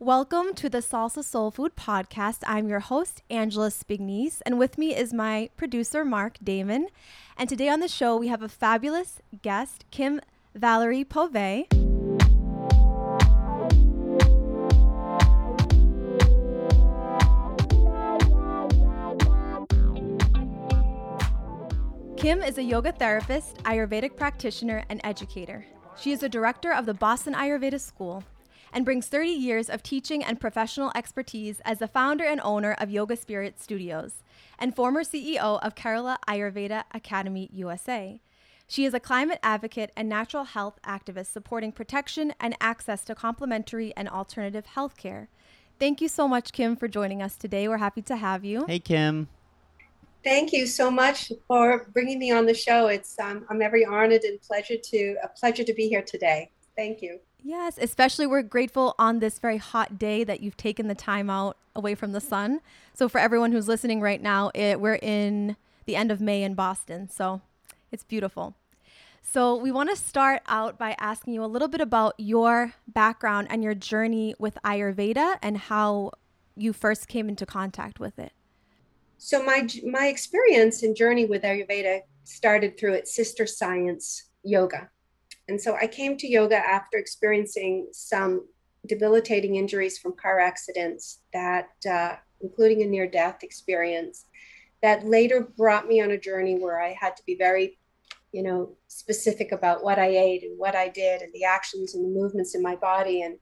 Welcome to the Salsa Soul Food Podcast. I'm your host, Angela Spignese, and with me is my producer, Mark Damon. And today on the show, we have a fabulous guest, Kim Valerie Pove. Kim is a yoga therapist, Ayurvedic practitioner, and educator. She is a director of the Boston Ayurveda School and brings 30 years of teaching and professional expertise as the founder and owner of Yoga Spirit Studios and former CEO of Kerala Ayurveda Academy USA. She is a climate advocate and natural health activist supporting protection and access to complementary and alternative health care. Thank you so much, Kim, for joining us today. We're happy to have you. Hey, Kim. Thank you so much for bringing me on the show. It's um, I'm very honored and pleasure to a pleasure to be here today. Thank you. Yes, especially we're grateful on this very hot day that you've taken the time out away from the sun. So for everyone who's listening right now, it, we're in the end of May in Boston. So it's beautiful. So we want to start out by asking you a little bit about your background and your journey with Ayurveda and how you first came into contact with it. So my my experience and journey with Ayurveda started through its sister science, yoga. And so I came to yoga after experiencing some debilitating injuries from car accidents that, uh, including a near death experience, that later brought me on a journey where I had to be very, you know, specific about what I ate and what I did and the actions and the movements in my body. And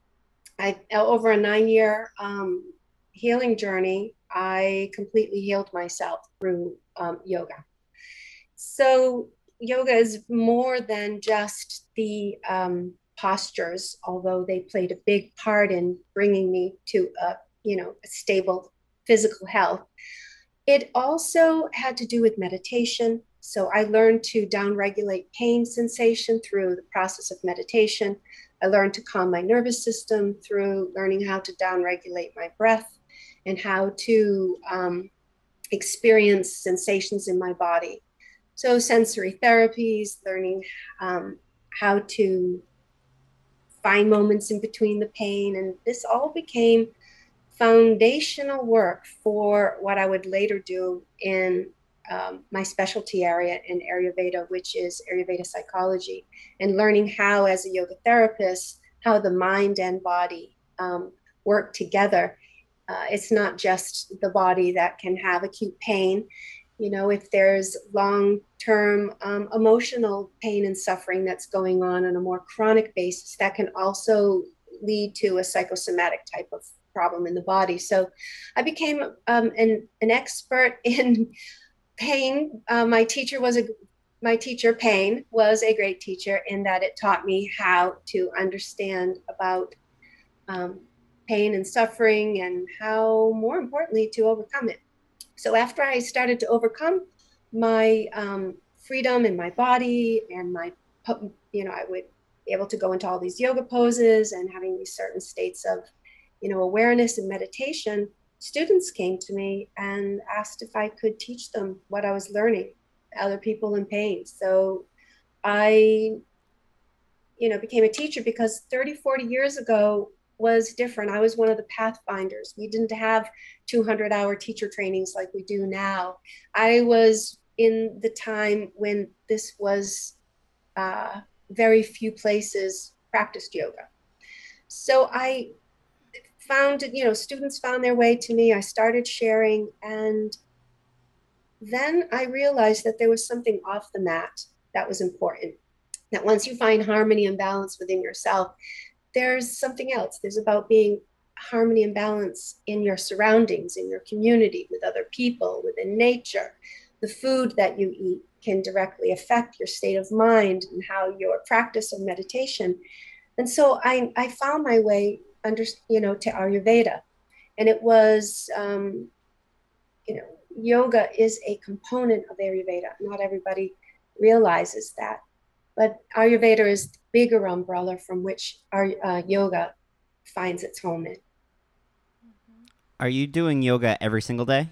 I, over a nine year um, healing journey, I completely healed myself through um, yoga. So yoga is more than just the um, postures, although they played a big part in bringing me to a you know a stable physical health. It also had to do with meditation. So I learned to downregulate pain sensation through the process of meditation. I learned to calm my nervous system through learning how to downregulate my breath and how to um, experience sensations in my body. So, sensory therapies, learning um, how to find moments in between the pain. And this all became foundational work for what I would later do in um, my specialty area in Ayurveda, which is Ayurveda psychology, and learning how, as a yoga therapist, how the mind and body um, work together. Uh, it's not just the body that can have acute pain you know if there's long term um, emotional pain and suffering that's going on on a more chronic basis that can also lead to a psychosomatic type of problem in the body. So i became um, an, an expert in pain. Uh, my teacher was a my teacher pain was a great teacher in that it taught me how to understand about um, pain and suffering and how more importantly to overcome it so after I started to overcome my um, freedom in my body and my, you know, I would be able to go into all these yoga poses and having these certain states of, you know, awareness and meditation. Students came to me and asked if I could teach them what I was learning, other people in pain. So I, you know, became a teacher because 30, 40 years ago, was different. I was one of the pathfinders. We didn't have 200 hour teacher trainings like we do now. I was in the time when this was uh, very few places practiced yoga. So I found, you know, students found their way to me. I started sharing, and then I realized that there was something off the mat that was important. That once you find harmony and balance within yourself, there's something else. There's about being harmony and balance in your surroundings, in your community, with other people, within nature. The food that you eat can directly affect your state of mind and how your practice of meditation. And so I, I found my way under, you know, to Ayurveda. And it was, um, you know, yoga is a component of Ayurveda. Not everybody realizes that. But Ayurveda is the bigger umbrella from which our uh, yoga finds its home in. Are you doing yoga every single day?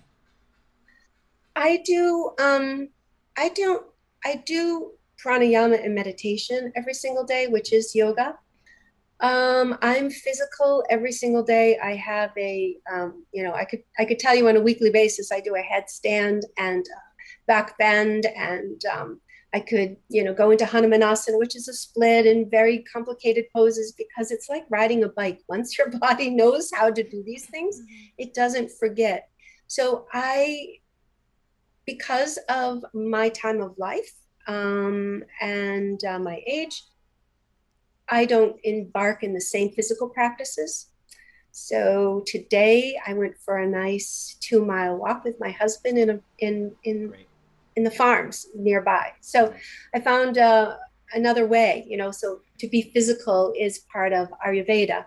I do. Um, I do. I do pranayama and meditation every single day, which is yoga. Um, I'm physical every single day. I have a, um, you know, I could I could tell you on a weekly basis. I do a headstand and back bend, and um, I could, you know, go into Hanumanasana, which is a split and very complicated poses because it's like riding a bike. Once your body knows how to do these things, mm-hmm. it doesn't forget. So I, because of my time of life um, and uh, my age, I don't embark in the same physical practices. So today I went for a nice two mile walk with my husband in a, in in Great. In the farms nearby. So I found uh, another way, you know. So to be physical is part of Ayurveda,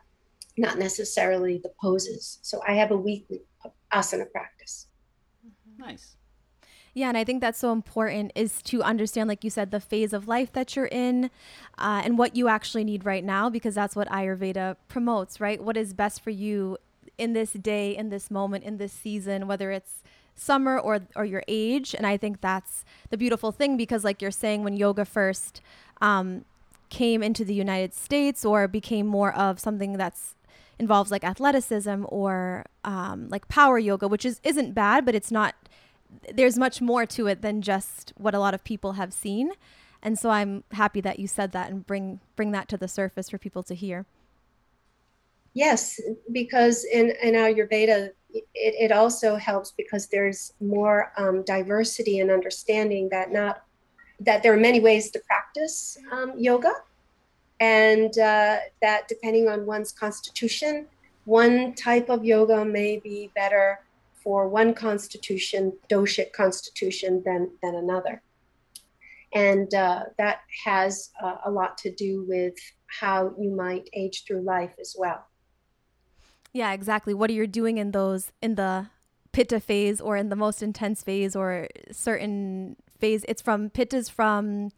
not necessarily the poses. So I have a weekly asana practice. Nice. Yeah, and I think that's so important is to understand, like you said, the phase of life that you're in uh, and what you actually need right now, because that's what Ayurveda promotes, right? What is best for you in this day, in this moment, in this season, whether it's summer or or your age. And I think that's the beautiful thing because, like you're saying, when yoga first um, came into the United States or became more of something that's involves like athleticism or um, like power yoga, which is isn't bad, but it's not there's much more to it than just what a lot of people have seen. And so I'm happy that you said that and bring bring that to the surface for people to hear. Yes, because in, in Ayurveda, it, it also helps because there's more um, diversity and understanding that not that there are many ways to practice um, yoga, and uh, that depending on one's constitution, one type of yoga may be better for one constitution, doshic constitution, than, than another. And uh, that has uh, a lot to do with how you might age through life as well. Yeah, exactly. What are you doing in those, in the pitta phase or in the most intense phase or certain phase? It's from, pitta's from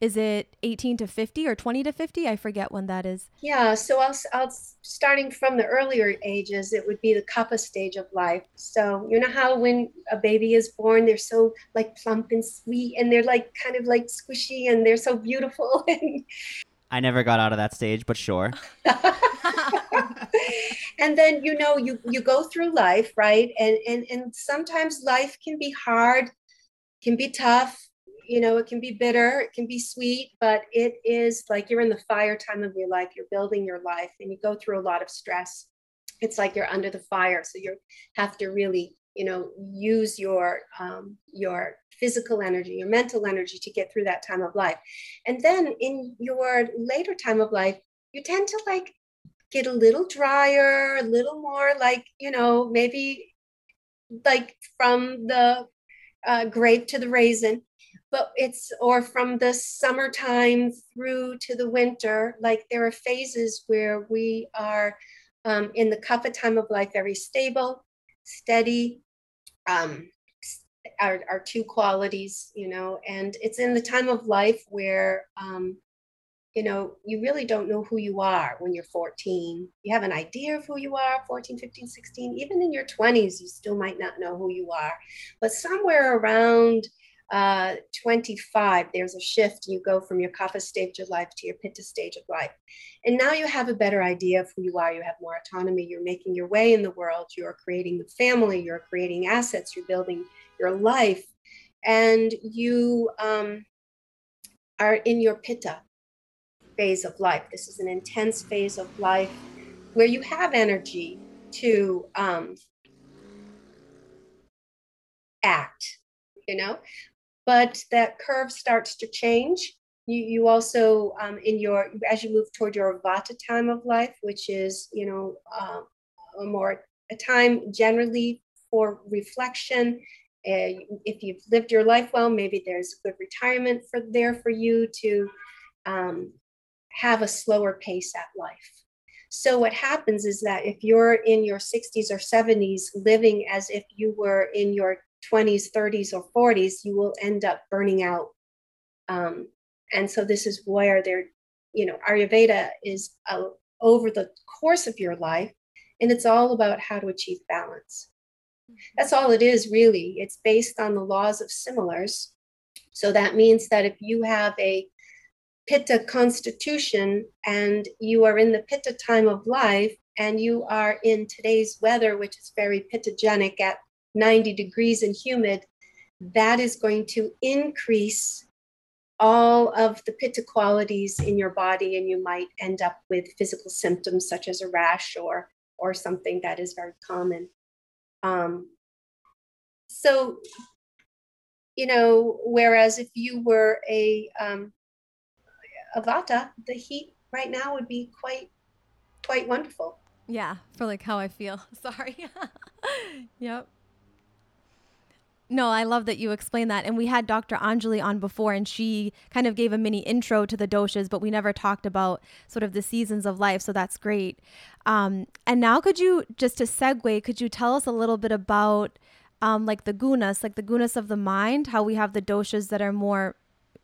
is it 18 to 50 or 20 to 50 i forget when that is yeah so I'll, I'll starting from the earlier ages it would be the kapha stage of life so you know how when a baby is born they're so like plump and sweet and they're like kind of like squishy and they're so beautiful i never got out of that stage but sure and then you know you you go through life right and and and sometimes life can be hard can be tough you know, it can be bitter, it can be sweet, but it is like you're in the fire time of your life. You're building your life and you go through a lot of stress. It's like you're under the fire. So you have to really, you know, use your um, your physical energy, your mental energy to get through that time of life. And then in your later time of life, you tend to like get a little drier, a little more like, you know, maybe like from the uh, grape to the raisin but it's or from the summertime through to the winter like there are phases where we are um, in the kapha time of life very stable steady um, our, our two qualities you know and it's in the time of life where um, you know you really don't know who you are when you're 14 you have an idea of who you are 14 15 16 even in your 20s you still might not know who you are but somewhere around uh, 25, there's a shift. You go from your kapha stage of life to your pitta stage of life. And now you have a better idea of who you are. You have more autonomy. You're making your way in the world. You're creating the family. You're creating assets. You're building your life. And you um, are in your pitta phase of life. This is an intense phase of life where you have energy to um, act you know but that curve starts to change. You, you also, um, in your, as you move toward your Vata time of life, which is, you know, uh, a more, a time generally for reflection. Uh, if you've lived your life well, maybe there's good retirement for there for you to um, have a slower pace at life. So what happens is that if you're in your 60s or 70s living as if you were in your 20s, 30s, or 40s, you will end up burning out. Um, and so this is where there, you know, Ayurveda is uh, over the course of your life, and it's all about how to achieve balance. That's all it is, really. It's based on the laws of similars. So that means that if you have a pitta constitution and you are in the pitta time of life and you are in today's weather which is very pittogenic at 90 degrees and humid that is going to increase all of the pitta qualities in your body and you might end up with physical symptoms such as a rash or or something that is very common um, so you know whereas if you were a um, a vata the heat right now would be quite quite wonderful. Yeah for like how i feel. Sorry. Yep no, I love that you explained that. And we had Dr. Anjali on before, and she kind of gave a mini intro to the doshas, but we never talked about sort of the seasons of life. So that's great. Um, and now, could you, just to segue, could you tell us a little bit about um, like the gunas, like the gunas of the mind, how we have the doshas that are more,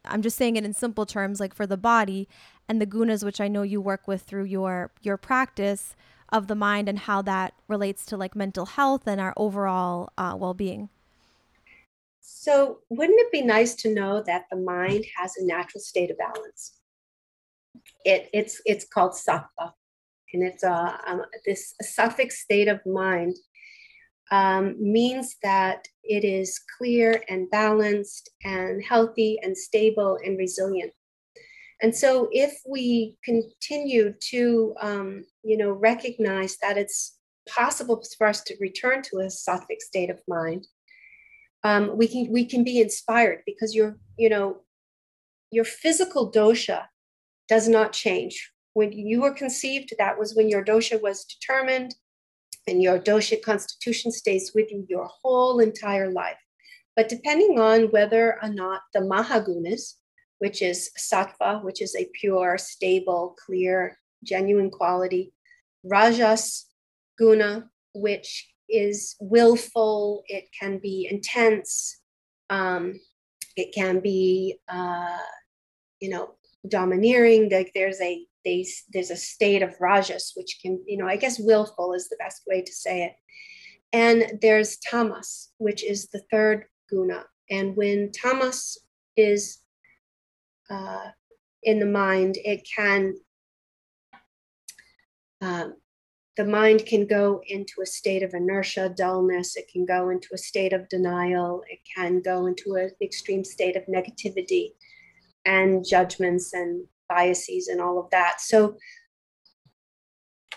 I'm just saying it in simple terms, like for the body, and the gunas, which I know you work with through your your practice of the mind, and how that relates to like mental health and our overall uh, well being. So, wouldn't it be nice to know that the mind has a natural state of balance? It, it's, it's called sattva, and it's a, um, this a sattvic state of mind um, means that it is clear and balanced and healthy and stable and resilient. And so, if we continue to, um, you know, recognize that it's possible for us to return to a sattvic state of mind, um, we can we can be inspired because your you know your physical dosha does not change. When you were conceived that was when your dosha was determined and your dosha constitution stays with you your whole entire life. But depending on whether or not the mahagunas which is sattva which is a pure stable clear genuine quality rajas guna which is willful, it can be intense, um, it can be, uh, you know, domineering. Like there's a there's, there's a state of rajas, which can, you know, I guess willful is the best way to say it. And there's tamas, which is the third guna. And when tamas is uh, in the mind, it can um, the mind can go into a state of inertia, dullness. It can go into a state of denial. It can go into an extreme state of negativity and judgments and biases and all of that. So,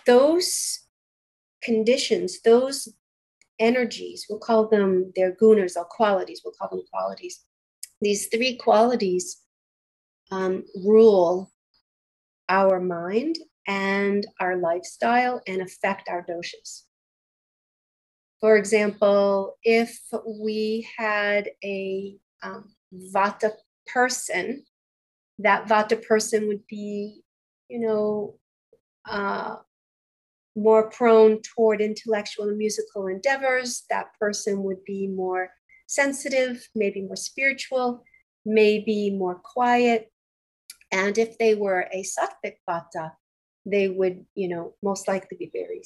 those conditions, those energies, we'll call them their gunas or qualities, we'll call them qualities. These three qualities um, rule our mind and our lifestyle and affect our doshas. For example, if we had a um, vata person, that vata person would be, you know, uh, more prone toward intellectual and musical endeavors. That person would be more sensitive, maybe more spiritual, maybe more quiet. And if they were a sattvic vata, they would, you know, most likely be very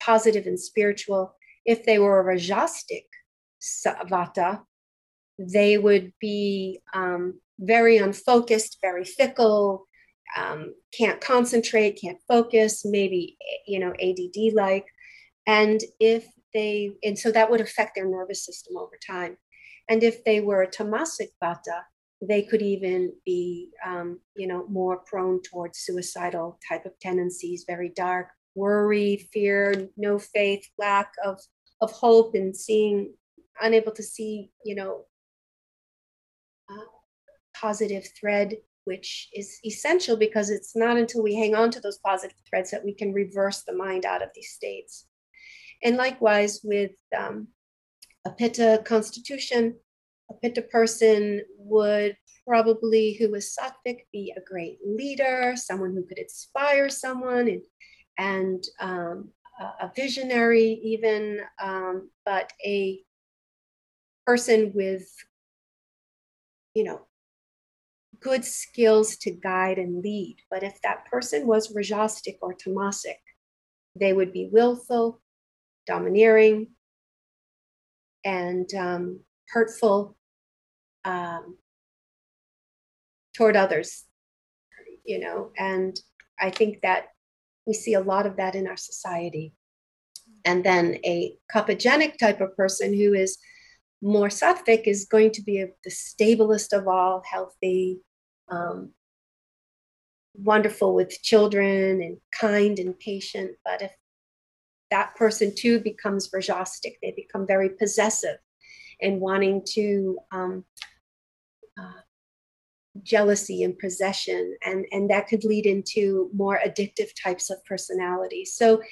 positive and spiritual. If they were a rajastic vata, they would be um, very unfocused, very fickle, um, can't concentrate, can't focus, maybe, you know, ADD like. And if they, and so that would affect their nervous system over time. And if they were a tamasic vata, they could even be um, you know more prone towards suicidal type of tendencies very dark worry fear no faith lack of of hope and seeing unable to see you know uh, positive thread which is essential because it's not until we hang on to those positive threads that we can reverse the mind out of these states. And likewise with um, a pitta constitution a pitta person would probably, who was sattvic, be a great leader, someone who could inspire someone, and, and um, a visionary, even, um, but a person with, you know, good skills to guide and lead. But if that person was rajastic or tamasic, they would be willful, domineering, and um, hurtful um, toward others. you know, and I think that we see a lot of that in our society. And then a kaphagenic type of person who is more sattvic is going to be a, the stablest of all, healthy, um, wonderful with children and kind and patient. But if that person too becomes rajasic, they become very possessive and wanting to um, uh, jealousy and possession, and, and that could lead into more addictive types of personality So,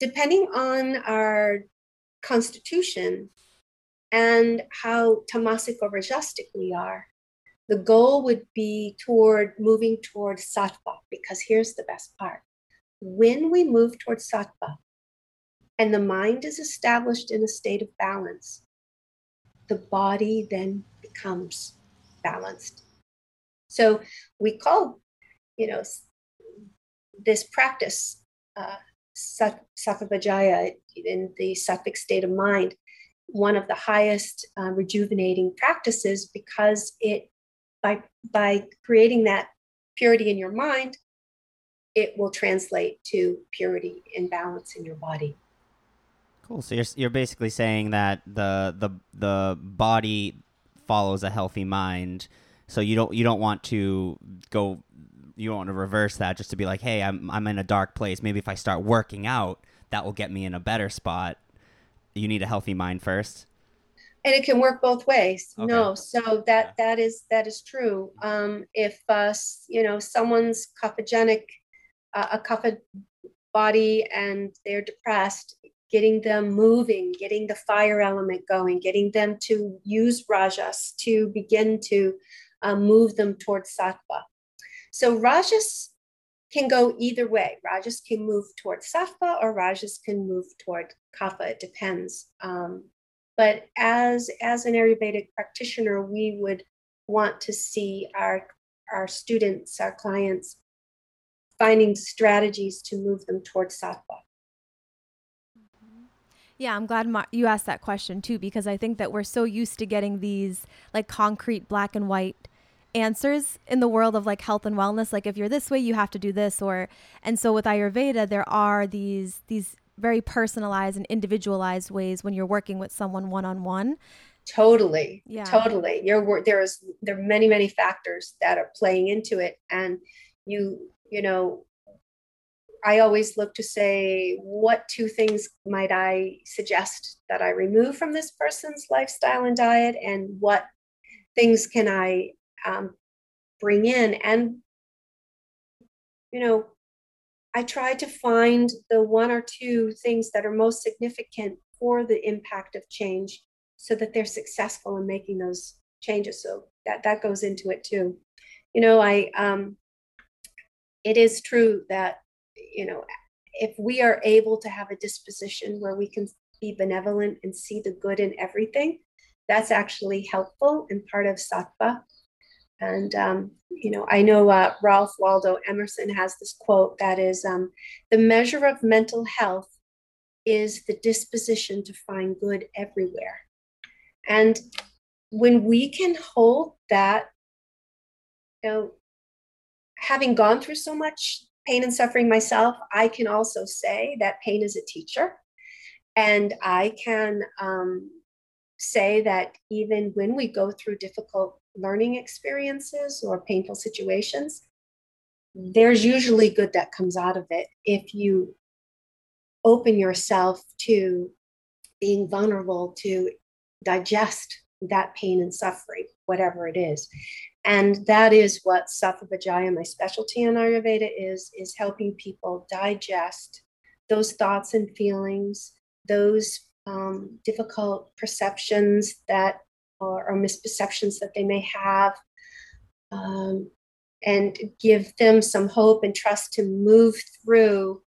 depending on our constitution and how tamasic or rajasic we are, the goal would be toward moving toward sattva, because here's the best part. When we move toward sattva and the mind is established in a state of balance, the body then becomes balanced. So we call, you know, this practice uh, Sattva-Vijaya in the sattvic state of mind one of the highest uh, rejuvenating practices because it by by creating that purity in your mind it will translate to purity and balance in your body cool. So you're, you're basically saying that the the the body follows a healthy mind. So you don't you don't want to go you don't want to reverse that just to be like hey i'm i'm in a dark place. Maybe if i start working out that will get me in a better spot. You need a healthy mind first. And it can work both ways. Okay. no so that yeah. that is that is true. Um if uh you know someone's kaphagenic uh, a kapha body and they're depressed getting them moving getting the fire element going getting them to use rajas to begin to uh, move them towards sattva. So rajas can go either way. Rajas can move towards sattva or rajas can move toward kapha. It depends um, but as as an Ayurvedic practitioner, we would want to see our our students, our clients, finding strategies to move them towards sattva. Yeah, I'm glad you asked that question too, because I think that we're so used to getting these like concrete black and white answers in the world of like health and wellness. Like if you're this way, you have to do this, or and so with Ayurveda, there are these these very personalized and individualized ways when you're working with someone one on one. Totally. Yeah. Totally. You're there's there are many many factors that are playing into it, and you you know. I always look to say, what two things might I suggest that I remove from this person's lifestyle and diet, and what things can I um, bring in? And, you know, I try to find the one or two things that are most significant for the impact of change so that they're successful in making those changes. So that, that goes into it too. You know, I, um, it is true that, you know, if we are able to have a disposition where we can be benevolent and see the good in everything, that's actually helpful and part of sattva. And, um, you know, I know uh, Ralph Waldo Emerson has this quote that is um, the measure of mental health is the disposition to find good everywhere. And when we can hold that, you know, having gone through so much pain and suffering myself, I can also say that pain is a teacher. And I can um, say that even when we go through difficult learning experiences or painful situations, there's usually good that comes out of it if you open yourself to being vulnerable to digest that pain and suffering, whatever it is. And that is what Sattva-Vijaya, my specialty in Ayurveda, is, is helping people digest those thoughts and feelings, those um, difficult perceptions that or, or, misperceptions that they may have, um, and give them some hope and trust to move through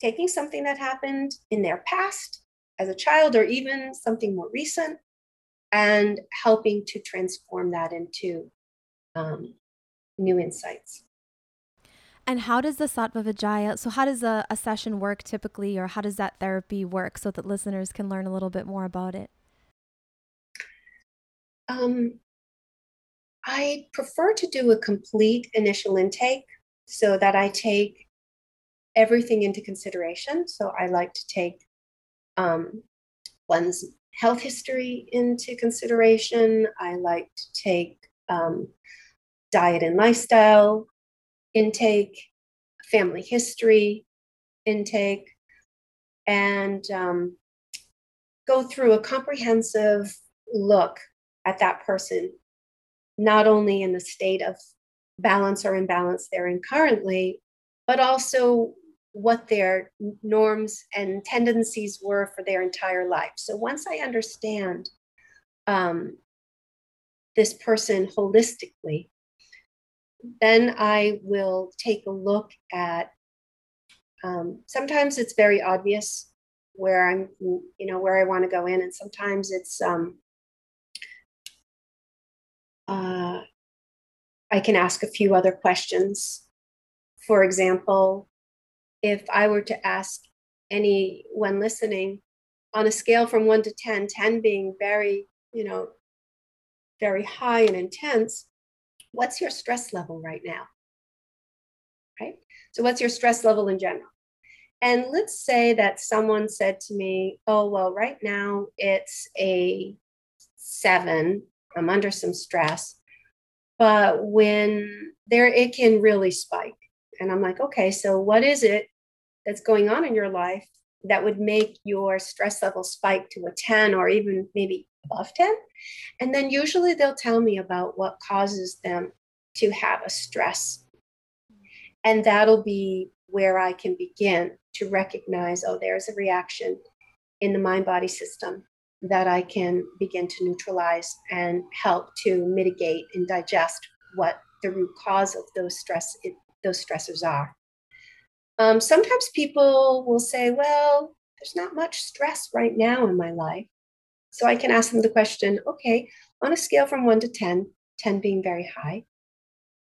taking something that happened in their past as a child or even something more recent and helping to transform that into um, new insights. And how does the Sattva Vijaya, so how does a, a session work typically, or how does that therapy work so that listeners can learn a little bit more about it? Um, I prefer to do a complete initial intake so that I take everything into consideration. So I like to take um, one's health history into consideration. I like to take um, diet and lifestyle intake, family history intake, and um, go through a comprehensive look at that person, not only in the state of balance or imbalance they're in currently, but also what their norms and tendencies were for their entire life. So once I understand um, this person holistically, then I will take a look at. Um, sometimes it's very obvious where I'm, you know, where I want to go in, and sometimes it's um, uh, I can ask a few other questions. For example, if I were to ask anyone listening on a scale from one to 10, 10 being very, you know, very high and intense, what's your stress level right now? Right? So, what's your stress level in general? And let's say that someone said to me, Oh, well, right now it's a seven. I'm under some stress. But when there, it can really spike. And I'm like, okay, so what is it that's going on in your life that would make your stress level spike to a 10 or even maybe above 10? And then usually they'll tell me about what causes them to have a stress. And that'll be where I can begin to recognize oh, there's a reaction in the mind body system that I can begin to neutralize and help to mitigate and digest what the root cause of those stress those stressors are. Um, sometimes people will say, "Well, there's not much stress right now in my life," so I can ask them the question, "Okay, on a scale from one to 10, 10 being very high,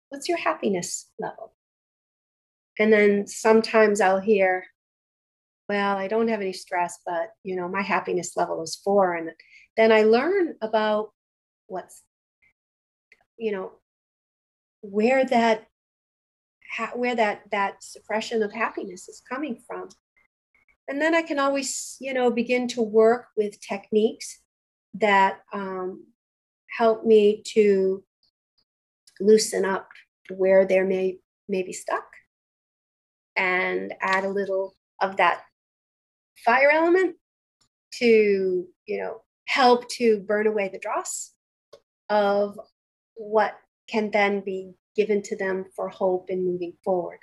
what's your happiness level?" And then sometimes I'll hear, well, I don't have any stress, but you know, my happiness level is four. And then I learn about what's, you know, where that ha- where that that suppression of happiness is coming from. And then i can always you know begin to work with techniques that um, help me to loosen up where there may may be stuck and add a little of that fire element to you know help to burn away the dross of what can then be given to them for hope in moving forward.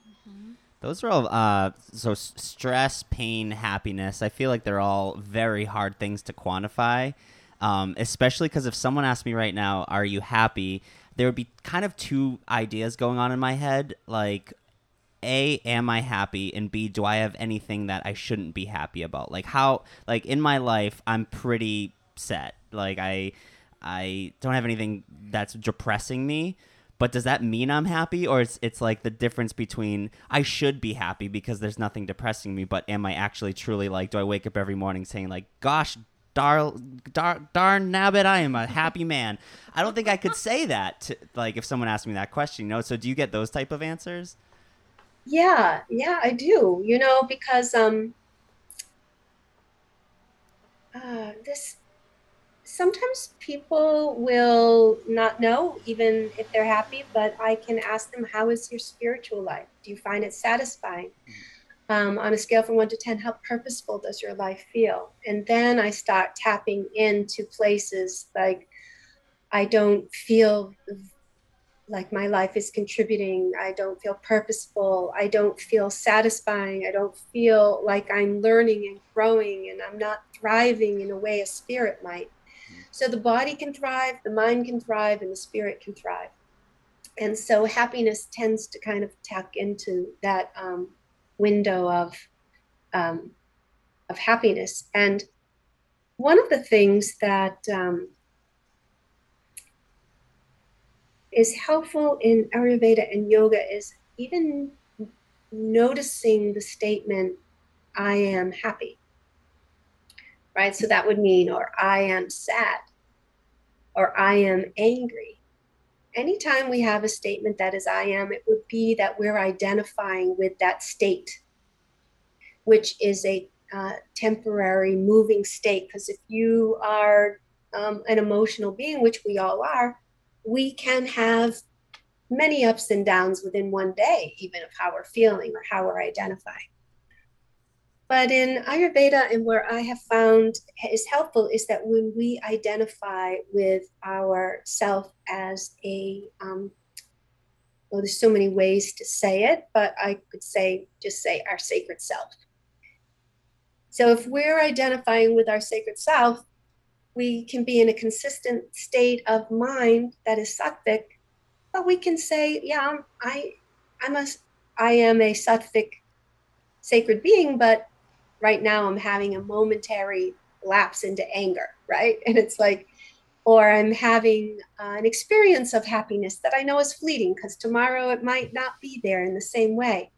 Mm-hmm. those are all uh, so stress pain happiness i feel like they're all very hard things to quantify um, especially because if someone asked me right now are you happy? there would be kind of two ideas going on in my head like a am i happy? And b do i have anything that i shouldn't be happy about? Like how like in my life i'm pretty set. Like i i don't have anything that's depressing me but does that mean i'm happy or it's it's like the difference between i should be happy because there's nothing depressing me but am i actually truly like do i wake up every morning saying like gosh dar, dar, darn nabbit i am a happy man i don't think i could say that to, like if someone asked me that question you know so do you get those type of answers yeah, yeah, I do. You know, because um, uh, this sometimes people will not know even if they're happy, but I can ask them, "How is your spiritual life? Do you find it satisfying?" Um, on a scale from one to 10, how purposeful does your life feel? And then I start tapping into places like I don't feel like my life is contributing. I don't feel purposeful. I don't feel satisfying. I don't feel like I'm learning and growing and I'm not thriving in a way a spirit might. So the body can thrive, the mind can thrive, and the spirit can thrive. And so happiness tends to kind of tap into that um, window of um, of happiness. And one of the things that um, is helpful in Ayurveda and yoga is even noticing the statement, I am happy. Right? So that would mean, or I am sad. or I am angry. Anytime we have a statement that is I am, it would be that we're identifying with that state, which is a uh, temporary moving state. Because if you are um, an emotional being, which we all are, we can have many ups and downs within one day, even of how we're feeling or how we're identifying. But in Ayurveda, and where I have found is helpful, is that when we identify with our self as a, um, well, there's so many ways to say it, but I could say, just say our sacred self. So if we're identifying with our sacred self, we can be in a consistent state of mind that is sattvic, but we can say, yeah, I, I'm a, I am a sattvic sacred being, but right now I'm having a momentary lapse into anger, right? And it's like, or I'm having uh, an experience of happiness that I know is fleeting because tomorrow it might not be there in the same way.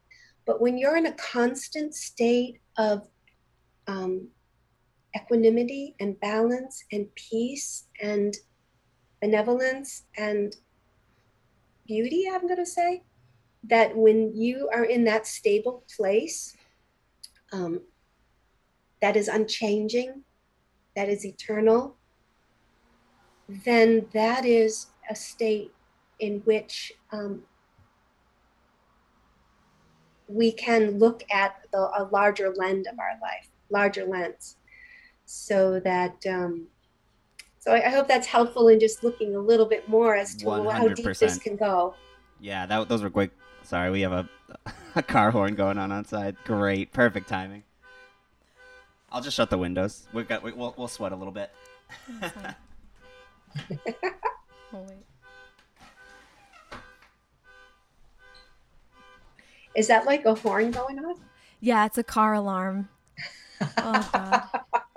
But when you're in a constant state of um, equanimity and balance and peace and benevolence and beauty, I'm going to say, that when you are in that stable place, um, that is unchanging, that is eternal, then that is a state in which um, we can look at the, a larger lens of our life, larger lens, so that. Um, so I, I, hope that's helpful in just looking a little bit more as to 100%. how deep this can go. Yeah, that those were quick. Sorry, we have a a car horn going on outside. Great, perfect timing. I'll just shut the windows. We've got we, will we'll sweat a little bit. oh. Is that like a horn going off? Yeah, it's a car alarm. oh god.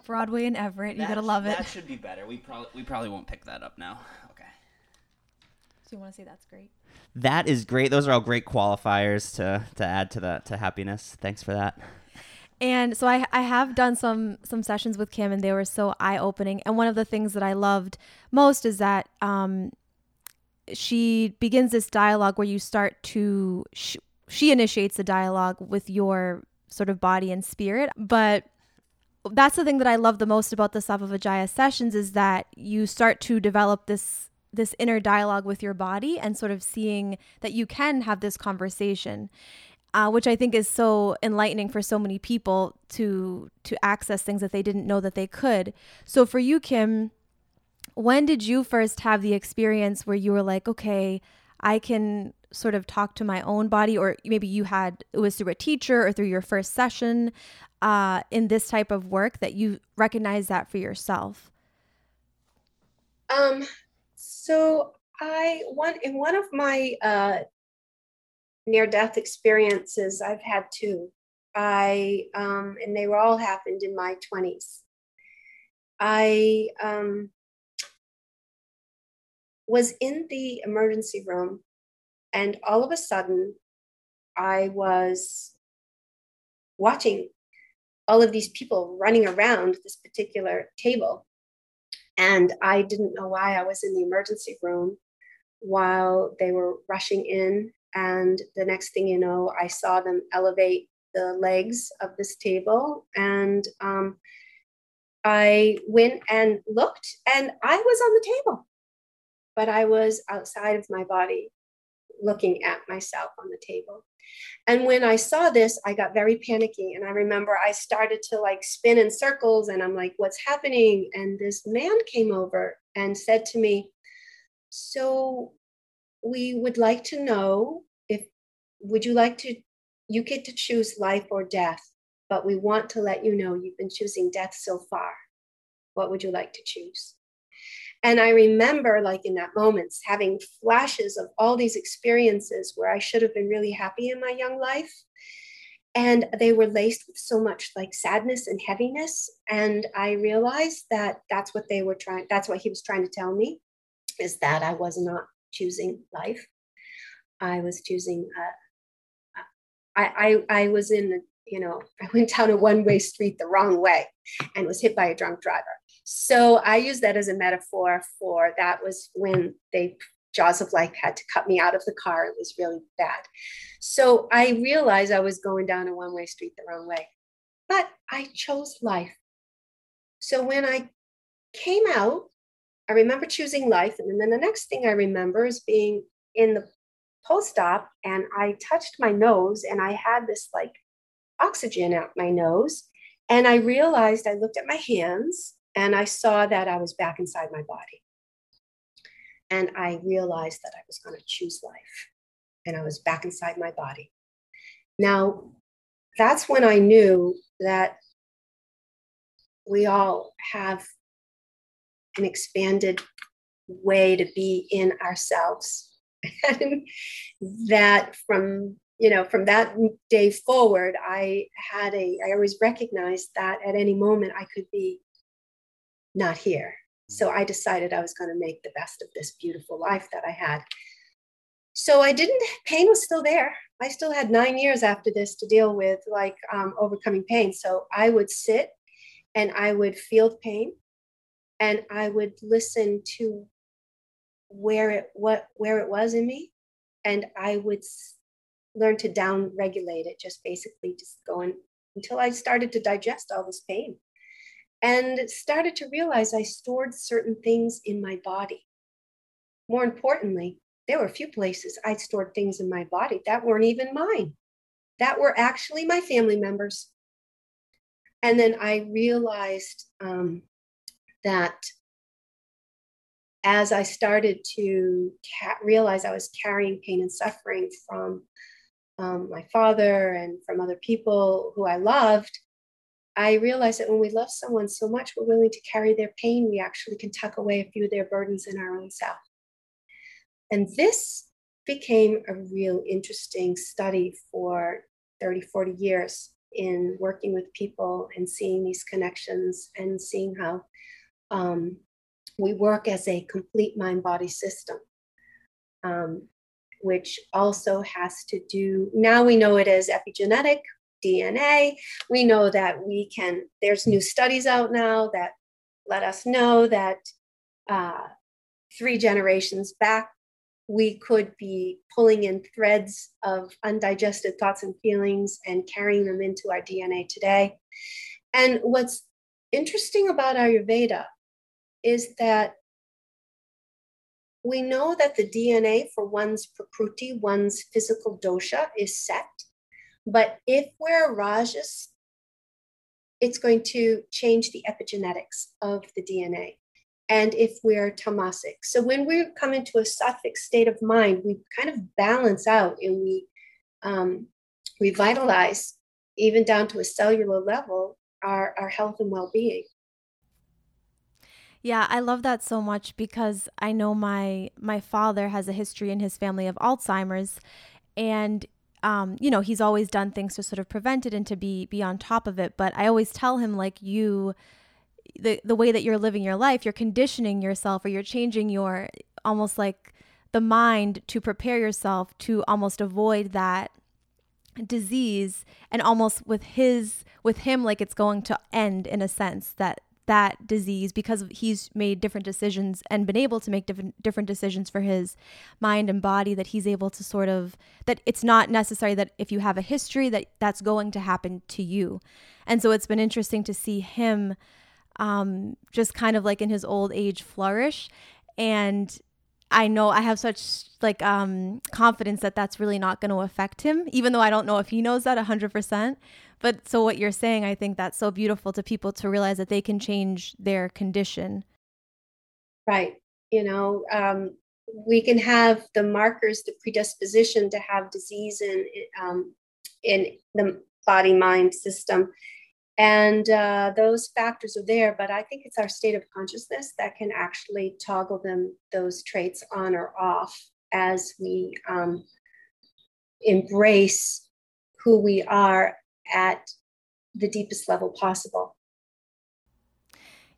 Broadway and Everett, you that, gotta love it. That should be better. We probably we probably won't pick that up now. Okay. So you want to say that's great? That is great. Those are all great qualifiers to to add to the to happiness. Thanks for that. And so I, I have done some some sessions with Kim, and they were so eye opening. And one of the things that I loved most is that um, she begins this dialogue where you start to sh- she initiates the dialogue with your sort of body and spirit, but that's the thing that I love the most about the Sattva sessions is that you start to develop this this inner dialogue with your body and sort of seeing that you can have this conversation uh, which I think is so enlightening for so many people to to access things that they didn't know that they could. So for you, Kim, when did you first have the experience where you were like, okay, I can sort of talk to my own body, or maybe you had it was through a teacher or through your first session uh, in this type of work that you recognize that for yourself? Um, so I one in one of my uh, near death experiences. I've had two. I, um, and they were all happened in my 20s. I um, was in the emergency room, and all of a sudden, I was watching all of these people running around this particular table. And I didn't know why I was in the emergency room while they were rushing in and the next thing you know, I saw them elevate the legs of this table. And um, I went and looked, and I was on the table, but I was outside of my body looking at myself on the table. And when I saw this, I got very panicky. And I remember I started to like spin in circles and I'm like, what's happening? And this man came over and said to me, So we would like to know if would you like to you get to choose life or death but we want to let you know you've been choosing death so far. What would you like to choose? And i remember like in that moment having flashes of all these experiences where i should have been really happy in my young life and they were laced with so much like sadness and heaviness and i realized that that's what they were trying that's what he was trying to tell me is that i was not choosing life. I was choosing. Uh, I, I I was in you know I went down a one way street the wrong way, and was hit by a drunk driver. So I use that as a metaphor for that was when they jaws of life had to cut me out of the car. It was really bad. So I realized I was going down a one way street the wrong way, but I chose life. So when I came out, I remember choosing life. And then the next thing I remember is being in the post op and I touched my nose and I had this like oxygen out my nose. And I realized I looked at my hands and I saw that I was back inside my body. And I realized that I was going to choose life and I was back inside my body. Now, that's when I knew that we all have an expanded way to be in ourselves. and that from you know from that day forward i had a i always recognized that at any moment i could be not here so I decided I was going to make the best of this beautiful life that I had. So I didn't, pain was still there. I still had nine years after this to deal with like um, overcoming pain. So I would sit and I would feel pain and I would listen to where it what where it was in me and I would learn to down regulate it just basically just going until I started to digest all this pain and started to realize I stored certain things in my body. More importantly, there were a few places I stored things in my body that weren't even mine, that were actually my family members. And then I realized um, that as I started to ca- realize I was carrying pain and suffering from um, my father and from other people who I loved, I realized that when we love someone so much, we're willing to carry their pain. We actually can tuck away a few of their burdens in our own self. And this became a real interesting study for 30, 40 years in working with people and seeing these connections and seeing how um, we work as a complete mind body system, um, which also has to do, now we know it as epigenetic, DNA. We know that we can, there's new studies out now that let us know that uh, three generations back, we could be pulling in threads of undigested thoughts and feelings and carrying them into our DNA today. And what's interesting about Ayurveda is that we know that the DNA for one's prakriti, one's physical dosha, is set. But if we're Rajas, it's going to change the epigenetics of the DNA. And if we're tamasic. So when we come into a sattvic state of mind, we kind of balance out and we um, revitalize, even down to a cellular level, our, our health and well being. Yeah, I love that so much because I know my my father has a history in his family of Alzheimer's and um, you know, he's always done things to sort of prevent it and to be be on top of it. But I always tell him like you the the way that you're living your life, you're conditioning yourself or you're changing your almost like the mind to prepare yourself to almost avoid that disease and almost with his with him like it's going to end in a sense that that disease because he's made different decisions and been able to make different different decisions for his mind and body that he's able to sort of that it's not necessary that if you have a history that that's going to happen to you. And so it's been interesting to see him um, just kind of like in his old age flourish. And I know I have such like um confidence that that's really not going to affect him even though I don't know if he knows that 100% but so what you're saying, I think that's so beautiful to people to realize that they can change their condition. Right. You know, um, we can have the markers, the predisposition to have disease in um, in the body mind system, and uh, those factors are there. But I think it's our state of consciousness that can actually toggle them those traits on or off as we um, embrace who we are at the deepest level possible.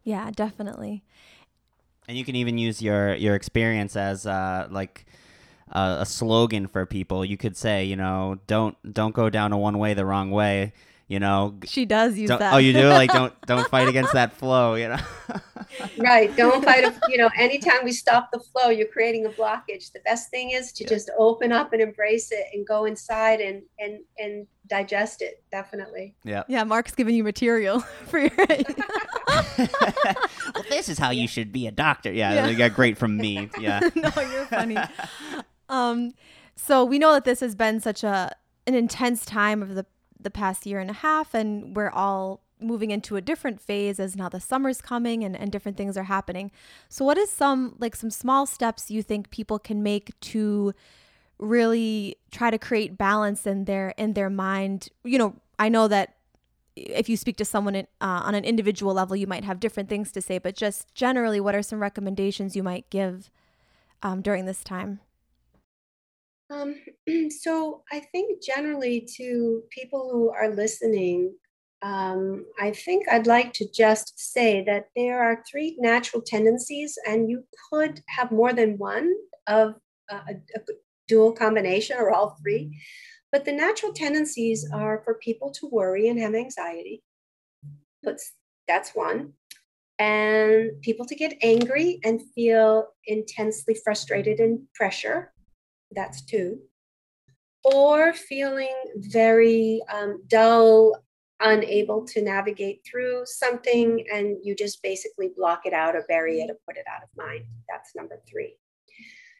Yeah, definitely. And you can even use your your experience as uh, like uh, a slogan for people. You could say, you know, don't don't go down a one way the wrong way. You know she does use don't, that. oh you do? Like don't don't fight against that flow you know? Right don't fight a, you know anytime we stop the flow you're creating a blockage. The best thing is to yeah. just open up and embrace it and go inside and and and digest it definitely. Yeah. Yeah mark's giving you material for your well this is how you should be a doctor. Yeah, yeah. you got great from me. Yeah. No you're funny. Um so we know that this has been such a an intense time of the the past year and a half and we're all moving into a different phase as now the summer's coming and, and different things are happening. So what is some like some small steps you think people can make to really try to create balance in their in their mind? You know, I know that if you speak to someone in, uh, on an individual level, you might have different things to say, but just generally, what are some recommendations you might give um, during this time? Um, so I think generally to people who are listening, um, I think I'd like to just say that there are three natural tendencies, and you could have more than one of uh, a, a dual combination or all three. But the natural tendencies are for people to worry and have anxiety. That's one. And people to get angry and feel intensely frustrated and pressure. That's two. Or feeling very um, dull unable to navigate through something and you just basically block it out or bury it or put it out of mind. That's number three.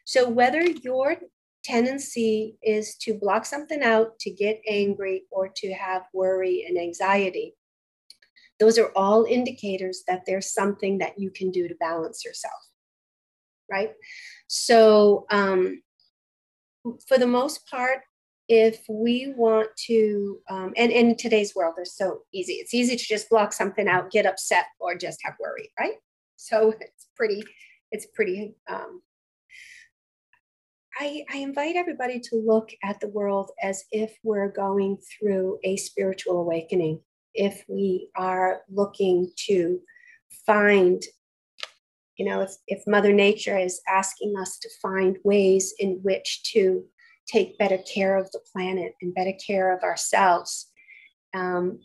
So, whether your tendency is to block something out, to get angry, or to have worry and anxiety, those are all indicators that there's something that you can do to balance yourself. Right? So, um, for the most part, if we want to, um, and in today's world, they're so easy. It's easy to just block something out, get upset, or just have worry, right? So it's pretty, it's pretty. Um, I, I invite everybody to look at the world as if we're going through a spiritual awakening. If we are looking to find you know if, if mother nature is asking us to find ways in which to take better care of the planet and better care of ourselves, um,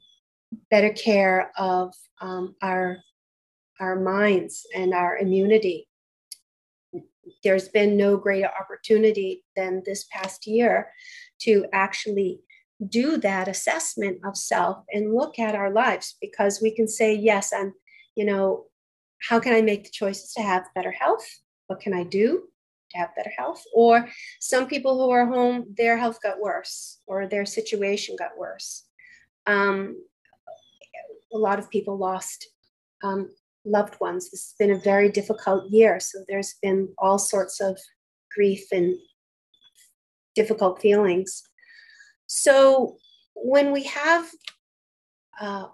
better care of um, our our minds and our immunity. There's been no greater opportunity than this past year to actually do that assessment of self and look at our lives because we can say, yes, I'm, you know, how can I make the choices to have better health? What can I do? to have better health. Or some people who are home, their health got worse or their situation got worse. Um, a lot of people lost um, loved ones. This has been a very difficult year. So there's been all sorts of grief and difficult feelings. So when we have uh,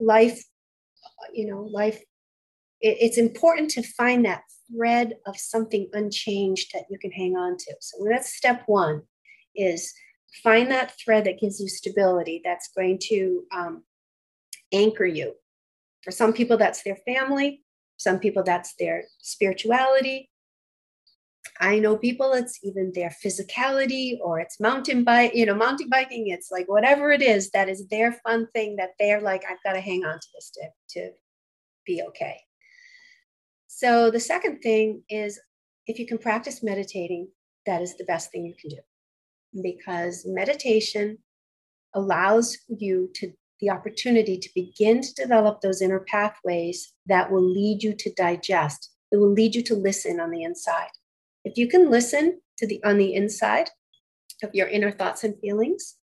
life, you know, life, it, it's important to find that thread of something unchanged that you can hang on to. So that's step one is find that thread that gives you stability that's going to um, anchor you. For some people, that's their family. Some people, that's their spirituality. I know people, it's even their physicality or it's mountain bike, you know, mountain biking. It's like whatever it is that is their fun thing that they're like, I've got to hang on to this to, to be okay. So the second thing is if you can practice meditating, that is the best thing you can do because meditation allows you to the opportunity to begin to develop those inner pathways that will lead you to digest it will lead you to listen on the inside if you can listen to the on the inside of your inner thoughts and feelings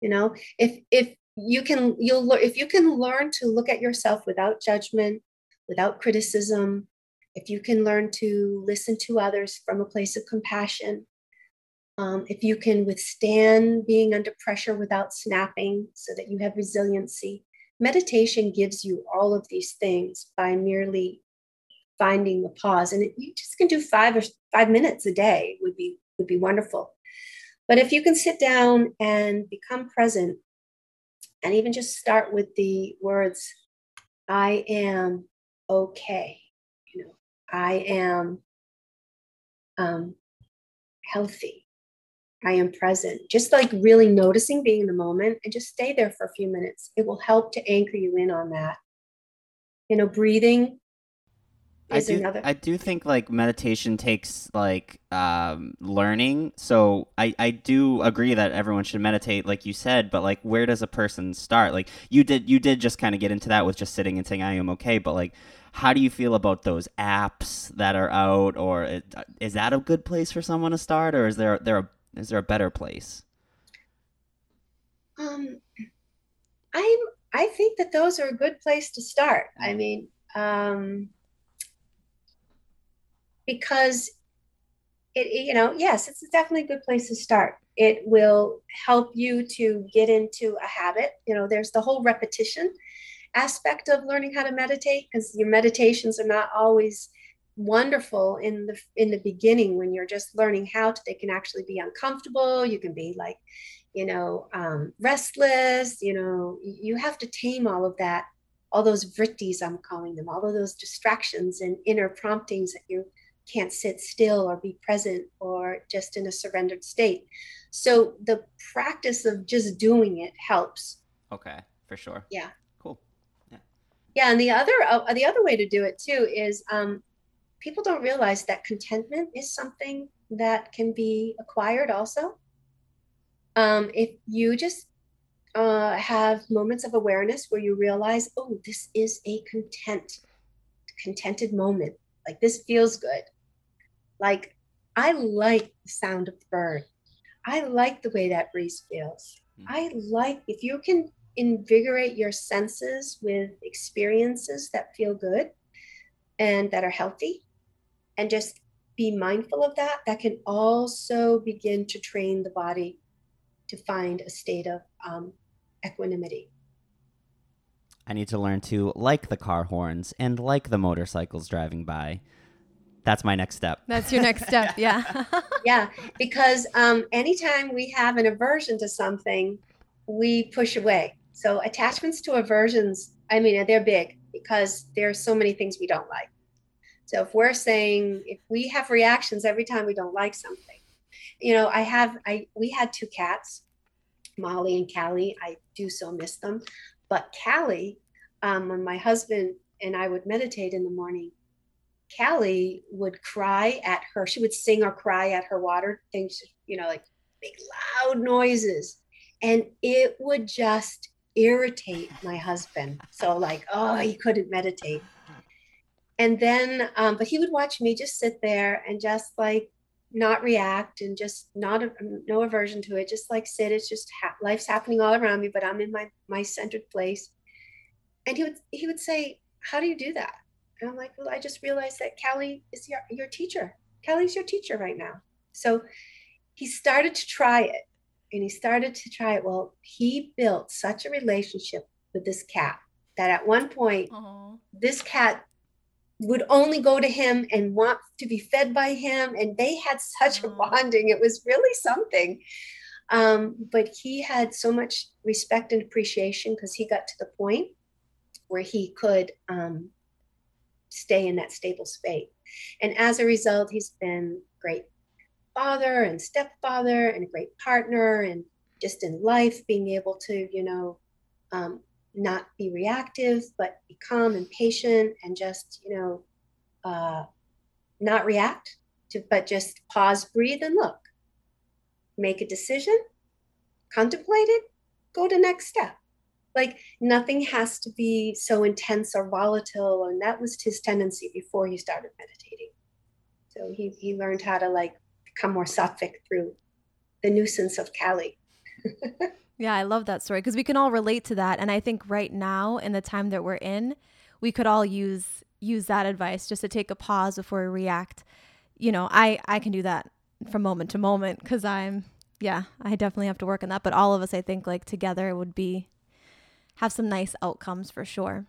you know if if you can you'll if you can learn to look at yourself without judgment without criticism if you can learn to listen to others from a place of compassion, um, if you can withstand being under pressure without snapping so that you have resiliency, meditation gives you all of these things by merely finding the pause. And it, you just can do five or five minutes a day would be would be wonderful. But if you can sit down and become present, and even just start with the words, "I am okay." You know, I am um, healthy. I am present. Just like really noticing being in the moment and just stay there for a few minutes. It will help to anchor you in on that. You know, breathing I do, another. I do think like meditation takes like um, learning. So I, I do agree that everyone should meditate, like you said. But like, where does a person start? Like you did, you did just kind of get into that with just sitting and saying I am okay. But like, how do you feel about those apps that are out, or is that a good place for someone to start, or is there there a, is there a better place? Um, I'm I think that those are a good place to start. I mm. mean, um because it, you know, yes, it's definitely a good place to start. It will help you to get into a habit. You know, there's the whole repetition aspect of learning how to meditate because your meditations are not always wonderful in the in the beginning when you're just learning how to they can actually be uncomfortable you can be like you know um, restless you know you have to tame all of that all those vrittis i'm calling them all of those distractions and inner promptings that you can't sit still or be present or just in a surrendered state. So the practice of just doing it helps. Okay, for sure. Yeah. Cool. Yeah. Yeah, and the other uh, the other way to do it too is um, people don't realize that contentment is something that can be acquired also. Um, if you just uh, have moments of awareness where you realize, oh, this is a content, contented moment. Like this feels good. Like, I like the sound of the bird. I like the way that breeze feels. Mm. I like if you can invigorate your senses with experiences that feel good and that are healthy and just be mindful of that that can also begin to train the body to find a state of um, equanimity i need to learn to like the car horns and like the motorcycles driving by that's my next step. That's your next step. Yeah. yeah. Because um, anytime we have an aversion to something, we push away. So attachments to aversions, I mean, they're big because there are so many things we don't like. So if we're saying if we have reactions every time we don't like something, you know, I have I we had two cats, Molly and Callie. I do so miss them. But Callie, um, when my husband and I would meditate in the morning, Callie would cry at her. She would sing or cry at her water things, you know, like big loud noises. And it would just irritate my husband. So, like, oh, he couldn't meditate. And then, um, but he would watch me just sit there and just like not react and just not no aversion to it. Just like sit. It's just ha- life's happening all around me, but I'm in my my centered place. And he would he would say, "How do you do that?" And I'm like, well, I just realized that Callie is your, your teacher. Callie's your teacher right now. So he started to try it and he started to try it. Well, he built such a relationship with this cat that at one point, Aww. this cat would only go to him and want to be fed by him. And they had such Aww. a bonding. It was really something. Um, but he had so much respect and appreciation because he got to the point where he could um, stay in that stable space. And as a result, he's been great father and stepfather and a great partner and just in life being able to, you know, um, not be reactive, but be calm and patient and just, you know, uh, not react to, but just pause, breathe, and look. Make a decision, contemplate it, go to next step like nothing has to be so intense or volatile and that was his tendency before he started meditating. So he, he learned how to like become more sattvic through the nuisance of Callie yeah i love that story because we can all relate to that and i think right now in the time that we're in we could all use use that advice just to take a pause before we react. You know i i can do that from moment to moment because i'm yeah i definitely have to work on that but all of us i think like together would be have some nice outcomes for sure.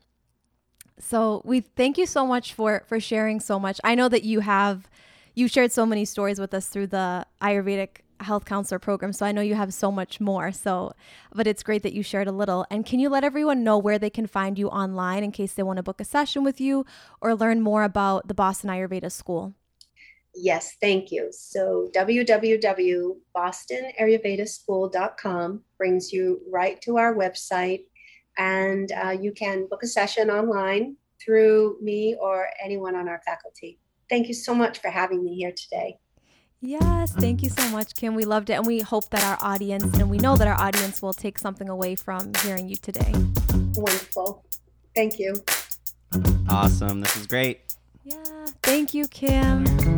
So we thank you so much for for sharing so much. I know that you have you shared so many stories with us through the Ayurvedic health counselor program. So I know you have so much more. So, but it's great that you shared a little. And can you let everyone know where they can find you online in case they want to book a session with you or learn more about the Boston Ayurveda School? Yes, thank you. So www.bostonayurvedaschool.com brings you right to our website, and uh, you can book a session online through me or anyone on our faculty. Thank you so much for having me here today. Yes, thank you so much, Kim. We loved it, and we hope that our audience, and we know that our audience will take something away from hearing you today. Wonderful. Thank you. Awesome. This is great. Yeah. Thank you, Kim.